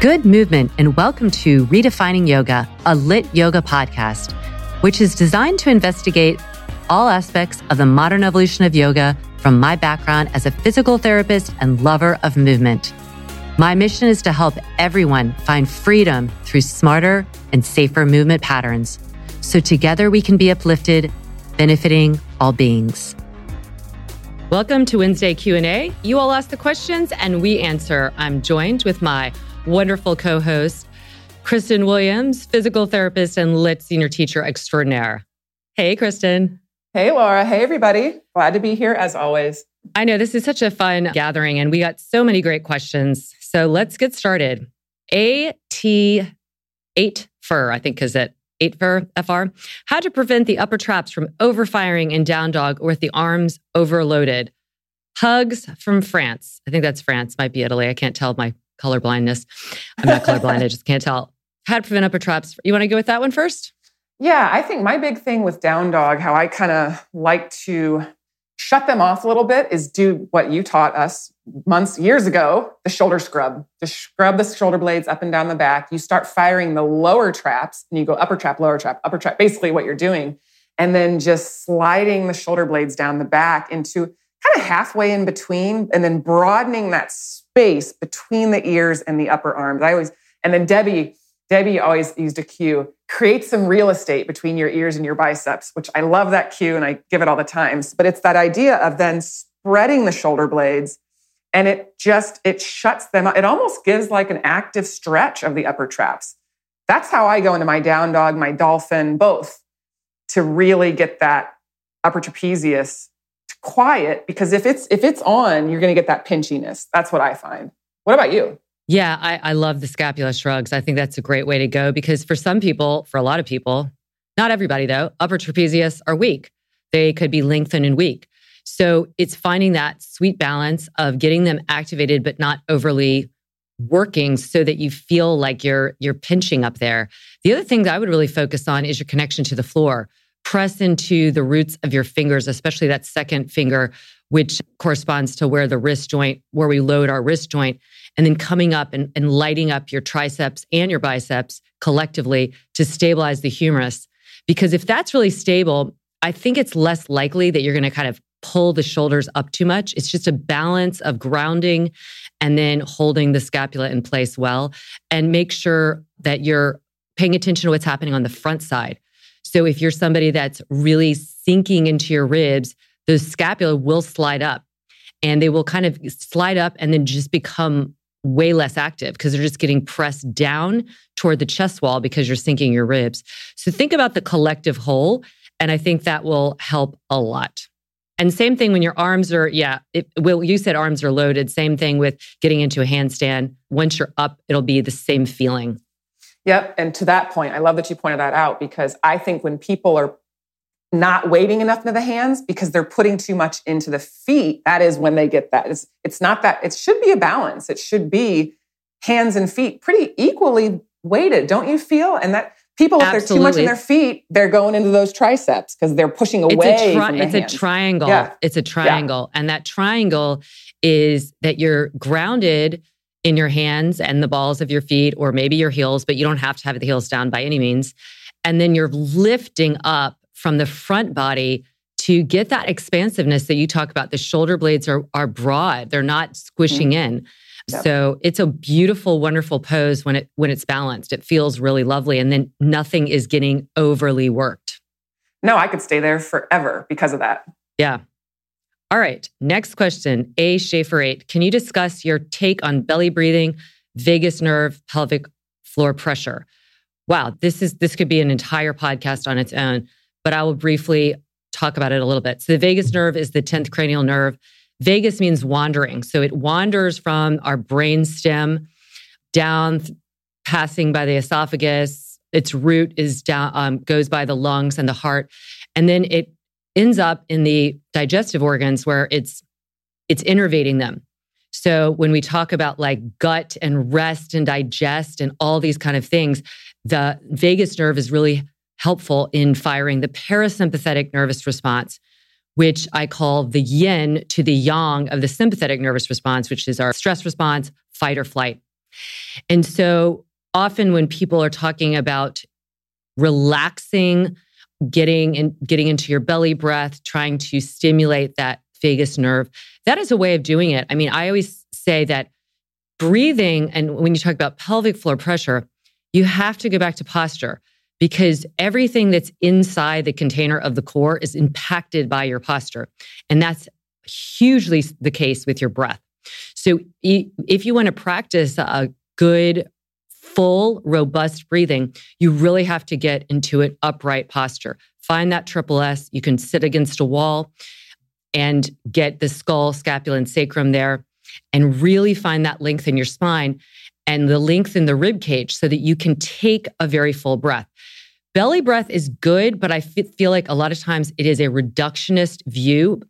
Good movement, and welcome to Redefining Yoga, a LYT yoga podcast, which is designed to investigate all aspects of the modern evolution of yoga from my background as a physical therapist and lover of movement. My mission is to help everyone find freedom through smarter and safer movement patterns so together we can be uplifted, benefiting all beings. Welcome to Wednesday Q&A. You all ask the questions and we answer. I'm joined with my wonderful co host, Kristen Williams, physical therapist and LYT senior teacher extraordinaire. Hey, Kristen. Hey, Laura. Hey, everybody. Glad to be here as always. I know this is such a fun gathering, and we got so many great questions. So let's get started. AT8 Fur, I think, is it? 8 Fur FR. How to prevent the upper traps from overfiring in down dog or with the arms overloaded. Hugs from France. I think that's France, might be Italy. I can't tell my color blindness. I'm not colorblind. I just can't tell. How to prevent upper traps. You want to go with that one first? Yeah, I think my big thing with down dog, how I kind of like to shut them off a little bit, is do what you taught us months, years ago the shoulder scrub. Just scrub the shoulder blades up and down the back. You start firing the lower traps and you go upper trap, lower trap, upper trap, basically what you're doing. And then just sliding the shoulder blades down the back into kind of halfway in between and then broadening that space between the ears and the upper arms. I always, and then Debbie, Debbie always used a cue create some real estate between your ears and your biceps, which I love that cue and I give it all the times. But it's that idea of then spreading the shoulder blades and it just it shuts them up. It almost gives like an active stretch of the upper traps. That's how I go into my down dog, my dolphin, both to really get that upper trapezius quiet because if it's if it's on, you're going to get that pinchiness. That's what I find. What about you? Yeah, I, I love the scapula shrugs. I think that's a great way to go because for some people, for a lot of people, not everybody though, upper trapezius are weak. They could be lengthened and weak. So it's finding that sweet balance of getting them activated but not overly working so that you feel like you're you're pinching up there. The other thing that I would really focus on is your connection to the floor press into the roots of your fingers, especially that second finger, which corresponds to where the wrist joint, where we load our wrist joint, and then coming up and, and lighting up your triceps and your biceps collectively to stabilize the humerus. Because if that's really stable, I think it's less likely that you're going to kind of pull the shoulders up too much. It's just a balance of grounding and then holding the scapula in place well and make sure that you're paying attention to what's happening on the front side. So if you're somebody that's really sinking into your ribs, the scapula will slide up and they will kind of slide up and then just become way less active because they're just getting pressed down toward the chest wall because you're sinking your ribs. So think about the collective whole. And I think that will help a lot. And same thing when your arms are, yeah, it, well, you said arms are loaded. Same thing with getting into a handstand. Once you're up, it'll be the same feeling. Yep. And to that point, I love that you pointed that out because I think when people are not weighting enough into the hands because they're putting too much into the feet, that is when they get that. It's, it's not that, it should be a balance. It should be hands and feet pretty equally weighted, don't you feel? And that people, if Absolutely. they're too much in their feet, they're going into those triceps because they're pushing away. It's a, tri- it's a triangle. Yeah. It's a triangle. Yeah. And that triangle is that you're grounded in your hands and the balls of your feet, or maybe your heels, but you don't have to have the heels down by any means. And then you're lifting up from the front body to get that expansiveness that you talk about. The shoulder blades are, are broad, they're not squishing mm-hmm. in. Yep. So it's a beautiful, wonderful pose when it when it's balanced. It feels really lovely. And then nothing is getting overly worked. No, I could stay there forever because of that. Yeah. All right. Next question. A Schaefer 8. Can you discuss your take on belly breathing, vagus nerve, pelvic floor pressure? Wow, this is this could be an entire podcast on its own, but I will briefly talk about it a little bit. So the vagus nerve is the 10th cranial nerve. Vagus means wandering. So it wanders from our brain stem down, passing by the esophagus. Its root is down, um, goes by the lungs and the heart. And then it ends up in the digestive organs where it's it's innervating them. So when we talk about like gut and rest and digest and all these kind of things, the vagus nerve is really helpful in firing the parasympathetic nervous response, which I call the yin to the yang of the sympathetic nervous response, which is our stress response, fight or flight. And so often when people are talking about relaxing, getting and getting into your belly breath, trying to stimulate that vagus nerve, that is a way of doing it. I mean, I always say that breathing and when you talk about pelvic floor pressure, you have to go back to posture because everything that's inside the container of the core is impacted by your posture. And that's hugely the case with your breath. So if you want to practice a good, full, robust breathing, you really have to get into an upright posture. Find that triple S. You can sit against a wall and get the skull, scapula, and sacrum there and really find that length in your spine and the length in the rib cage so that you can take a very full breath. Belly breath is good, but I feel like a lot of times it is a reductionist view.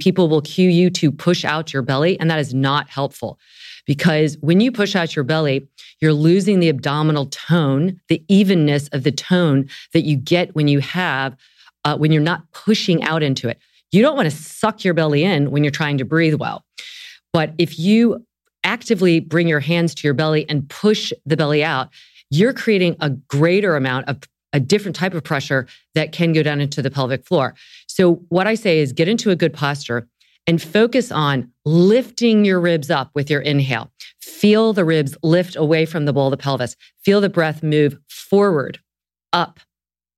People will cue you to push out your belly, and that is not helpful because when you push out your belly, you're losing the abdominal tone, the evenness of the tone that you get when you have, uh, when you're not pushing out into it. You don't want to suck your belly in when you're trying to breathe well. But if you actively bring your hands to your belly and push the belly out, you're creating a greater amount of a different type of pressure that can go down into the pelvic floor. So, what I say is get into a good posture and focus on lifting your ribs up with your inhale. Feel the ribs lift away from the bowl of the pelvis. Feel the breath move forward, up,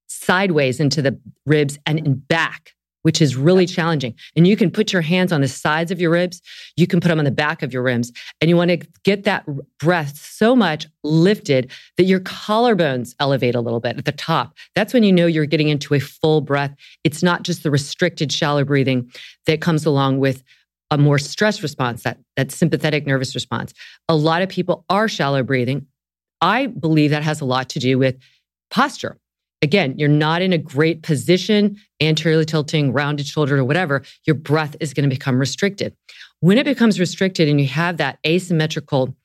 sideways into the ribs and back which is really challenging. And you can put your hands on the sides of your ribs, you can put them on the back of your ribs, and you want to get that breath so much lifted that your collarbones elevate a little bit at the top. That's when you know you're getting into a full breath. It's not just the restricted shallow breathing that comes along with a more stress response, that, that sympathetic nervous response. A lot of people are shallow breathing. I believe that has a lot to do with posture again, you're not in a great position, anteriorly tilting, rounded shoulder, or whatever, your breath is going to become restricted. When it becomes restricted and you have that asymmetrical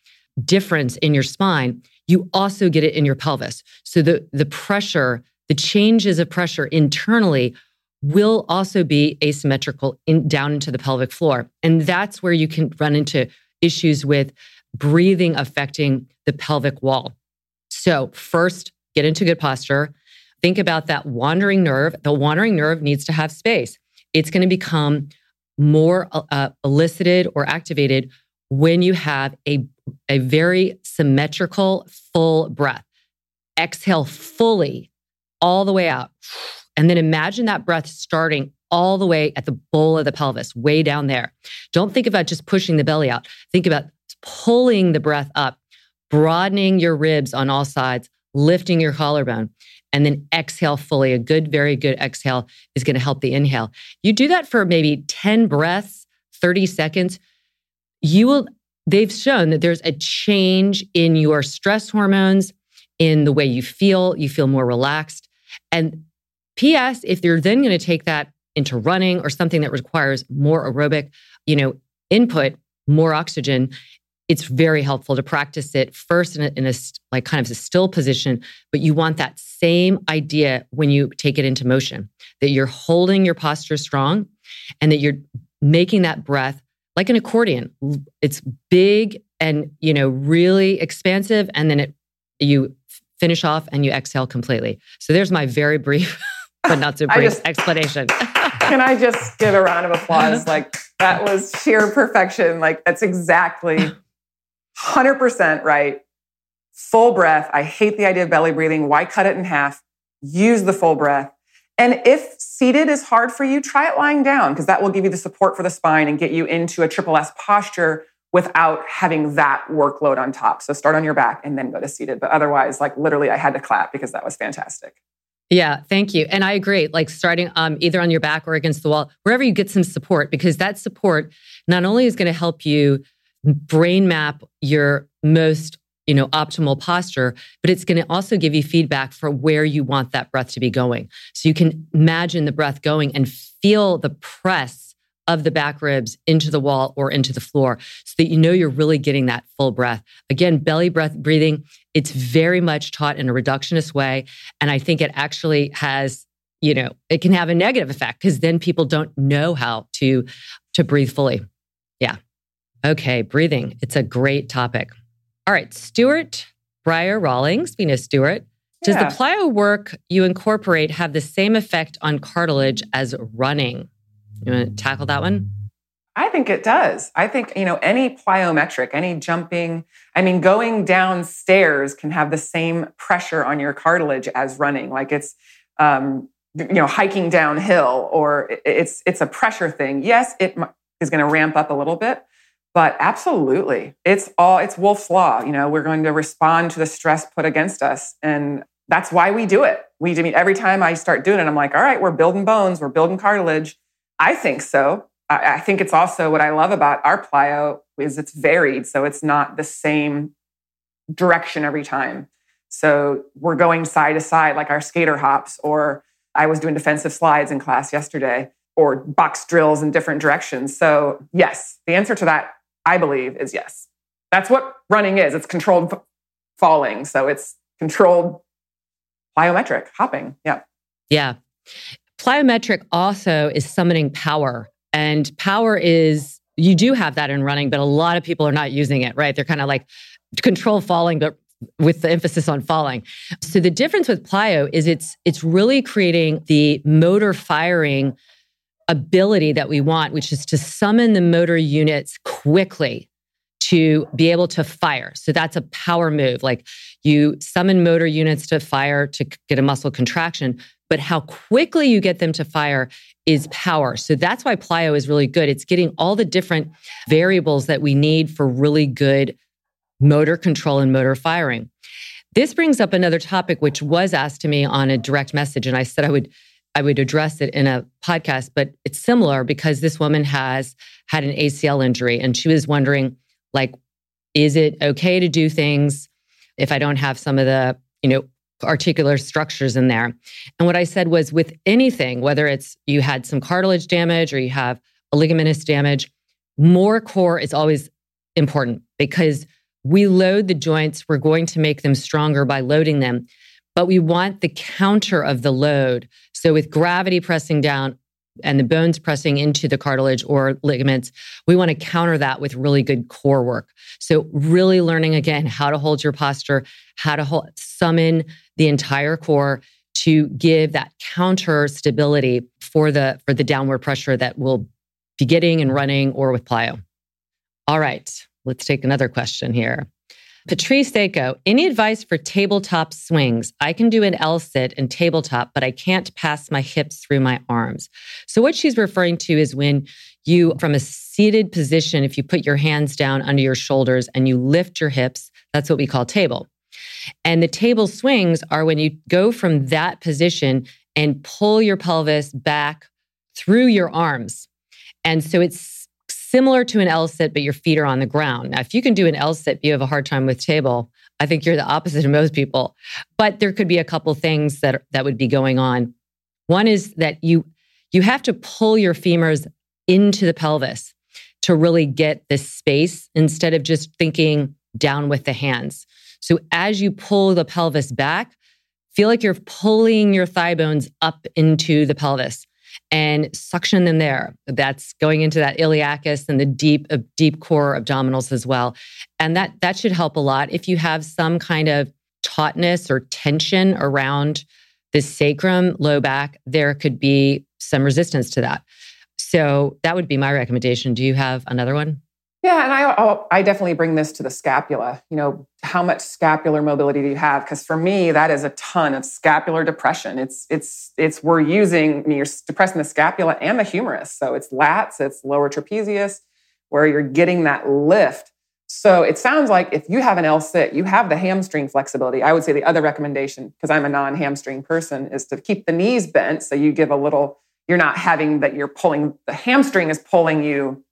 difference in your spine, you also get it in your pelvis. So the, the pressure, the changes of pressure internally will also be asymmetrical in, down into the pelvic floor. And that's where you can run into issues with breathing affecting the pelvic wall. So, first, get into good posture. Think about that wandering nerve. The wandering nerve needs to have space. It's going to become more uh, uh, elicited or activated when you have a, a very symmetrical, full breath. Exhale fully all the way out. And then imagine that breath starting all the way at the bowl of the pelvis, way down there. Don't think about just pushing the belly out. Think about pulling the breath up, broadening your ribs on all sides, lifting your collarbone and then exhale fully. A good, very good exhale is going to help the inhale. You do that for maybe 10 breaths, 30 seconds. You will, they've shown that there's a change in your stress hormones, in the way you feel. You feel more relaxed. And P.S., if you're then going to take that into running or something that requires more aerobic, you know, input, more oxygen, it's very helpful to practice it first in a, in a, like kind of a still position but you want that same idea when you take it into motion that you're holding your posture strong and that you're making that breath like an accordion it's big and you know really expansive and then it you finish off and you exhale completely so there's my very brief but not so brief just, explanation. can I just give a round of applause? Like that was sheer perfection. Like that's exactly 100% right. Full breath. I hate the idea of belly breathing. Why cut it in half? Use the full breath. And if seated is hard for you, try it lying down because that will give you the support for the spine and get you into a triple S posture without having that workload on top. So start on your back and then go to seated. But otherwise, like literally, I had to clap because that was fantastic. Yeah, thank you. And I agree, like starting um, either on your back or against the wall, wherever you get some support, because that support not only is going to help you brain map your most you know optimal posture but it's going to also give you feedback for where you want that breath to be going. So you can imagine the breath going and feel the press of the back ribs into the wall or into the floor so that you know you're really getting that full breath. Again belly breath breathing it's very much taught in a reductionist way and i think it actually has you know it can have a negative effect because then people don't know how to to breathe fully. Yeah Okay, breathing. It's a great topic. All right, Stuart Breyer Rawlings, we know Stuart. Does yeah. the plyo work you incorporate have the same effect on cartilage as running? You want to tackle that one? I think it does. I think, you know, any plyometric, any jumping, I mean, going downstairs can have the same pressure on your cartilage as running. Like it's, um, you know, hiking downhill or it's, it's a pressure thing. Yes, it is going to ramp up a little bit, but absolutely, it's all, it's Wolff's Law. You know, we're going to respond to the stress put against us. And that's why we do it. We, I mean, every time I start doing it, I'm like, all right, we're building bones, we're building cartilage. I think so. I, I think it's also what I love about our plyo is it's varied. So it's not the same direction every time. So we're going side to side like our skater hops, or I was doing defensive slides in class yesterday, or box drills in different directions. So, yes, the answer to that I believe, is yes. That's what running is. It's controlled falling. So it's controlled plyometric hopping. Yeah. Yeah. Plyometric also is summoning power. And power is, you do have that in running, but a lot of people are not using it, right? They're kind of like control falling, but with the emphasis on falling. So the difference with plyo is it's it's really creating the motor firing ability that we want, which is to summon the motor units quickly to be able to fire. So that's a power move. Like you summon motor units to fire to get a muscle contraction, but how quickly you get them to fire is power. So that's why plyo is really good. It's getting all the different variables that we need for really good motor control and motor firing. This brings up another topic which was asked to me on a direct message and I said I would I would address it in a podcast, but it's similar because this woman has had an ACL injury and she was wondering, like, is it okay to do things if I don't have some of the, you know, articular structures in there? And what I said was with anything, whether it's you had some cartilage damage or you have a ligamentous damage, more core is always important because we load the joints, we're going to make them stronger by loading them but we want the counter of the load. So with gravity pressing down and the bones pressing into the cartilage or ligaments, we want to counter that with really good core work. So really learning again how to hold your posture, how to hold, summon the entire core to give that counter stability for the for the downward pressure that will be getting and running or with plyo. All right, let's take another question here. Patrice Daco, any advice for tabletop swings? I can do an L sit and tabletop, but I can't pass my hips through my arms. So, what she's referring to is when you, from a seated position, if you put your hands down under your shoulders and you lift your hips, that's what we call table. And the table swings are when you go from that position and pull your pelvis back through your arms. And so it's similar to an L sit, but your feet are on the ground. Now, if you can do an L sit, you have a hard time with table. I think you're the opposite of most people. But there could be a couple things that that would be going on. One is that you you have to pull your femurs into the pelvis to really get this space instead of just thinking down with the hands. So as you pull the pelvis back, feel like you're pulling your thigh bones up into the pelvis and suction them there. That's going into that iliacus and the deep, uh, deep core abdominals as well. And that, that should help a lot. If you have some kind of tautness or tension around the sacrum, low back, there could be some resistance to that. So that would be my recommendation. Do you have another one? Yeah, and I I definitely bring this to the scapula. You know, how much scapular mobility do you have? Because for me, that is a ton of scapular depression. It's it's it's we're using I mean, you're depressing the scapula and the humerus. So it's lats, it's lower trapezius, where you're getting that lift. So it sounds like if you have an L sit, you have the hamstring flexibility. I would say the other recommendation, because I'm a non-hamstring person, is to keep the knees bent. So you give a little, you're not having that you're pulling, the hamstring is pulling you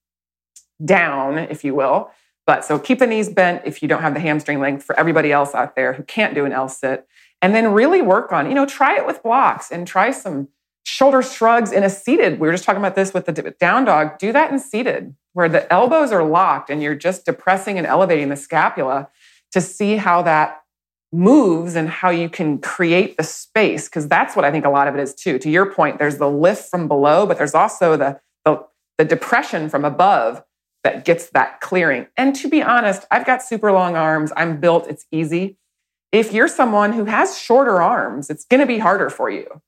down, if you will. But so keep the knees bent if you don't have the hamstring length for everybody else out there who can't do an L sit. And then really work on, you know, try it with blocks and try some shoulder shrugs in a seated. We were just talking about this with the down dog. Do that in seated, where the elbows are locked and you're just depressing and elevating the scapula to see how that moves and how you can create the space. Because that's what I think a lot of it is too. To your point, there's the lift from below, but there's also the, the, the depression from above that gets that clearing. And to be honest, I've got super long arms. I'm built, it's easy. If you're someone who has shorter arms, it's going to be harder for you.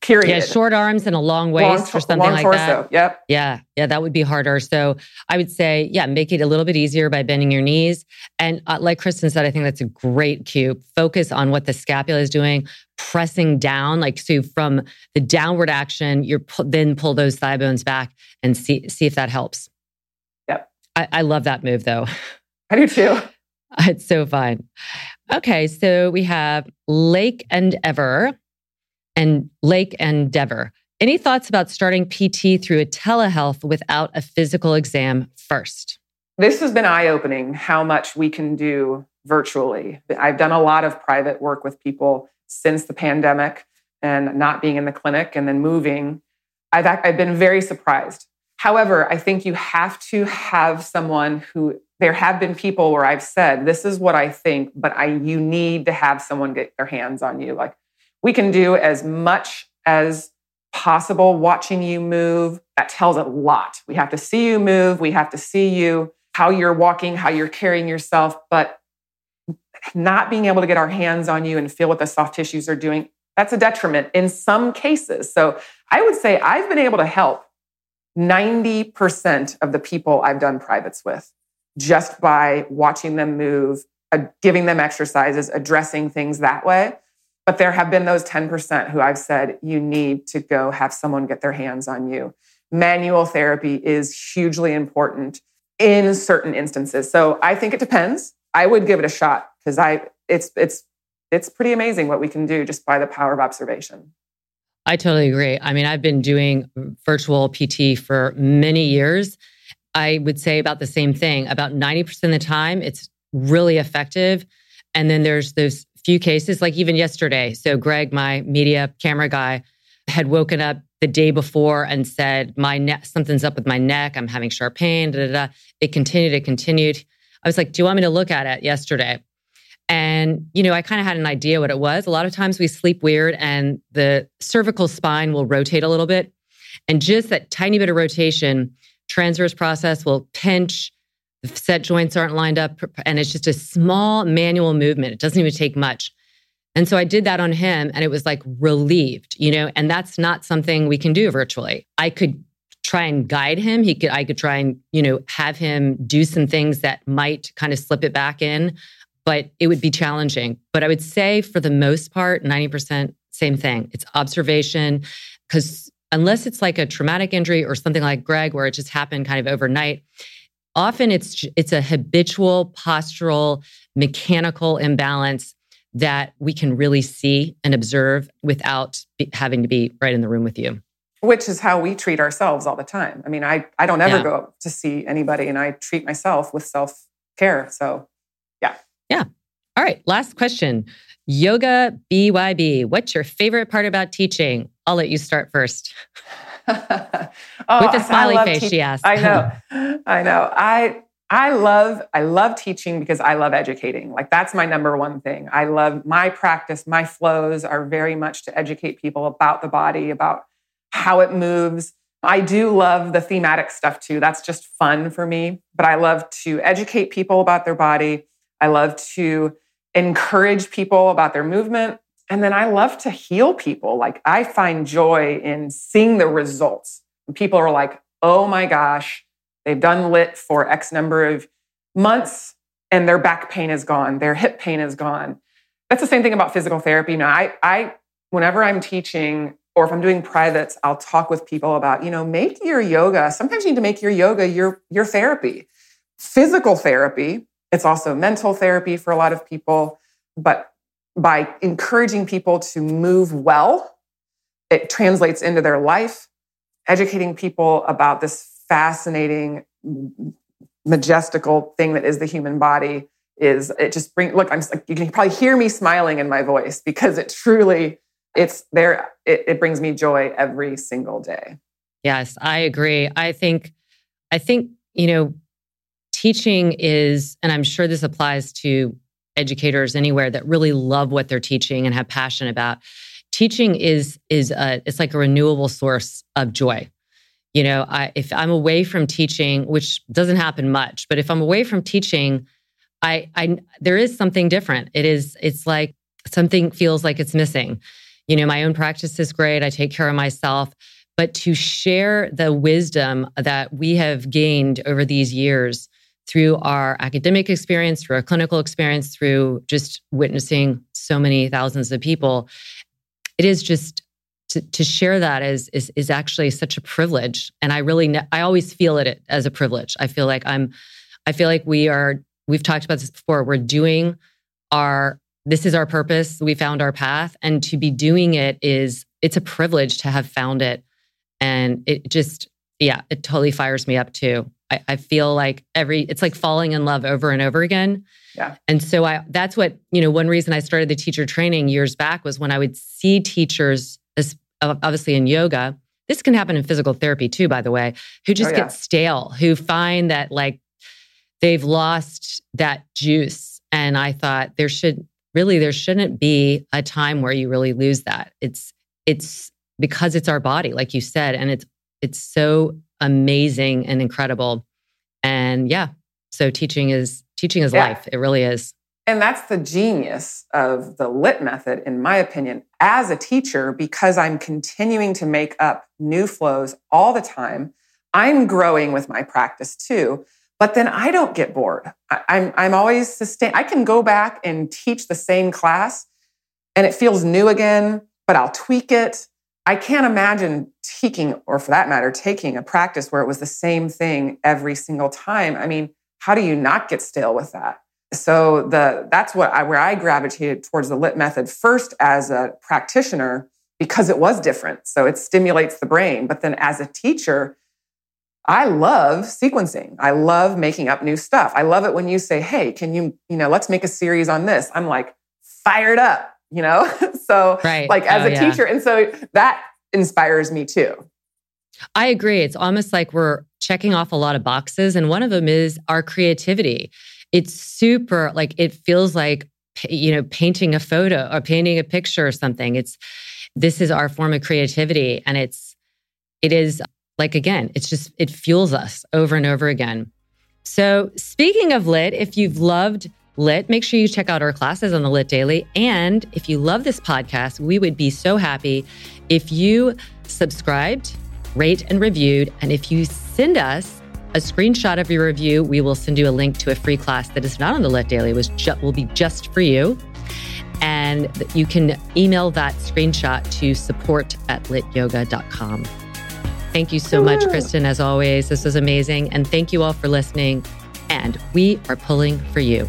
Period. Yeah, short arms and a long waist long, or something like torso. that. Yep. Yeah, yeah, that would be harder. So I would say, yeah, make it a little bit easier by bending your knees. And uh, like Kristen said, I think that's a great cue. Focus on what the scapula is doing, pressing down, like so from the downward action, you're then pull those thigh bones back and see see if that helps. I, I love that move though. I do too. It's so fun. Okay, so we have Lake and Ever and Lake and Dever. Any thoughts about starting PT through a telehealth without a physical exam first? This has been eye opening how much we can do virtually. I've done a lot of private work with people since the pandemic and not being in the clinic and then moving. I've, I've been very surprised However, I think you have to have someone who there have been people where I've said, this is what I think, but I you need to have someone get their hands on you. Like we can do as much as possible watching you move. That tells a lot. We have to see you move, we have to see you how you're walking, how you're carrying yourself, but not being able to get our hands on you and feel what the soft tissues are doing, that's a detriment in some cases. So I would say I've been able to help 90% of the people I've done privates with just by watching them move, uh, giving them exercises, addressing things that way. But there have been those 10% who I've said, you need to go have someone get their hands on you. Manual therapy is hugely important in certain instances. So I think it depends. I would give it a shot because I it's it's it's pretty amazing what we can do just by the power of observation. I totally agree. I mean, I've been doing virtual PT for many years. I would say about the same thing. About 90% of the time, it's really effective. And then there's those few cases, like even yesterday. So, Greg, my media camera guy, had woken up the day before and said, My neck, something's up with my neck. I'm having sharp pain. Da, da, da. It continued, it continued. I was like, Do you want me to look at it yesterday? And, you know, I kind of had an idea what it was. A lot of times we sleep weird and the cervical spine will rotate a little bit. And just that tiny bit of rotation, transverse process will pinch, the facet joints aren't lined up, and it's just a small manual movement. It doesn't even take much. And so I did that on him and it was like relieved, you know, and that's not something we can do virtually. I could try and guide him. He could I could try and, you know, have him do some things that might kind of slip it back in but it would be challenging. But I would say for the most part, 90% same thing. It's observation because unless it's like a traumatic injury or something like Greg where it just happened kind of overnight, often it's it's a habitual postural mechanical imbalance that we can really see and observe without having to be right in the room with you which is how we treat ourselves all the time i mean i, I don't ever yeah. go to see anybody and i treat myself with self care so yeah. All right. Last question. Yoga BYB. What's your favorite part about teaching? I'll let you start first. oh, With a smiley face, te- she asked. I know. I know. I I love I love teaching because I love educating. Like that's my number one thing. I love my practice, my flows are very much to educate people about the body, about how it moves. I do love the thematic stuff too. That's just fun for me, but I love to educate people about their body I love to encourage people about their movement And then I love to heal people. Like I find joy in seeing the results. And people are like, oh my gosh, they've done LYT for X number of months and their back pain is gone, their hip pain is gone. That's the same thing about physical therapy. You Now, I, I, whenever I'm teaching or if I'm doing privates, I'll talk with people about, you know, make your yoga. Sometimes you need to make your yoga your, your therapy. Physical therapy, it's also mental therapy for a lot of people. But by encouraging people to move well, it translates into their life, educating people about this fascinating, majestical thing that is the human body is it just bring look i'm you can probably hear me smiling in my voice because it truly it's there it, it brings me joy every single day yes i agree i think i think you know teaching is and i'm sure this applies to educators anywhere that really love what they're teaching and have passion about teaching is is a, it's like a renewable source of joy you know I, if i'm away from teaching which doesn't happen much but if i'm away from teaching I, I there is something different it is it's like something feels like it's missing you know, my own practice is great. I take care of myself. But to share the wisdom that we have gained over these years through our academic experience, through our clinical experience, through just witnessing so many thousands of people, it is just to, to share that is, is is actually such a privilege. And I really, I always feel it as a privilege. I feel like I'm, I feel like we are. We've talked about this before. We're doing our this is our purpose. We found our path. And to be doing it is, it's a privilege to have found it. And it just, yeah, it totally fires me up too. I, I feel like every, it's like falling in love over and over again. Yeah. And so I, that's what, you know, one reason I started the teacher training years back was when I would see teachers, obviously in yoga, this can happen in physical therapy too, by the way, who just oh, yeah. get stale, who find that like they've lost that juice. And I thought there should, really there shouldn't be a time where you really lose that. It's it's because it's our body, like you said, and it's it's so amazing and incredible. And yeah, so teaching is teaching is yeah. life. It really is. And that's the genius of the LYT method, in my opinion, as a teacher, because I'm continuing to make up new flows all the time. I'm growing with my practice too. But then I don't get bored. I, I'm, I'm always sustain. I can go back and teach the same class and it feels new again, but I'll tweak it. I can't imagine taking, or for that matter, taking a practice where it was the same thing every single time. I mean, how do you not get stale with that? So the that's what I, where I gravitated towards the LYT method first as a practitioner because it was different. So it stimulates the brain. But then as a teacher, I love sequencing. I love making up new stuff. I love it when you say, "Hey, can you, you know, let's make a series on this." I'm like fired up, you know? so right. like as oh, a yeah. teacher and so that inspires me too. I agree. It's almost like we're checking off a lot of boxes and one of them is our creativity. It's super like it feels like you know painting a photo or painting a picture or something. It's this is our form of creativity and it's it is like again, it's just, it fuels us over and over again. So, speaking of LYT, if you've loved LYT, make sure you check out our classes on the LYT Daily. And if you love this podcast, we would be so happy if you subscribed, rate, and reviewed. And if you send us a screenshot of your review, we will send you a link to a free class that is not on the LYT Daily, which ju- will be just for you. And you can email that screenshot to support at lytyoga.com. Thank you so much, Kristen, as always. This was amazing. And thank you all for listening. And we are pulling for you.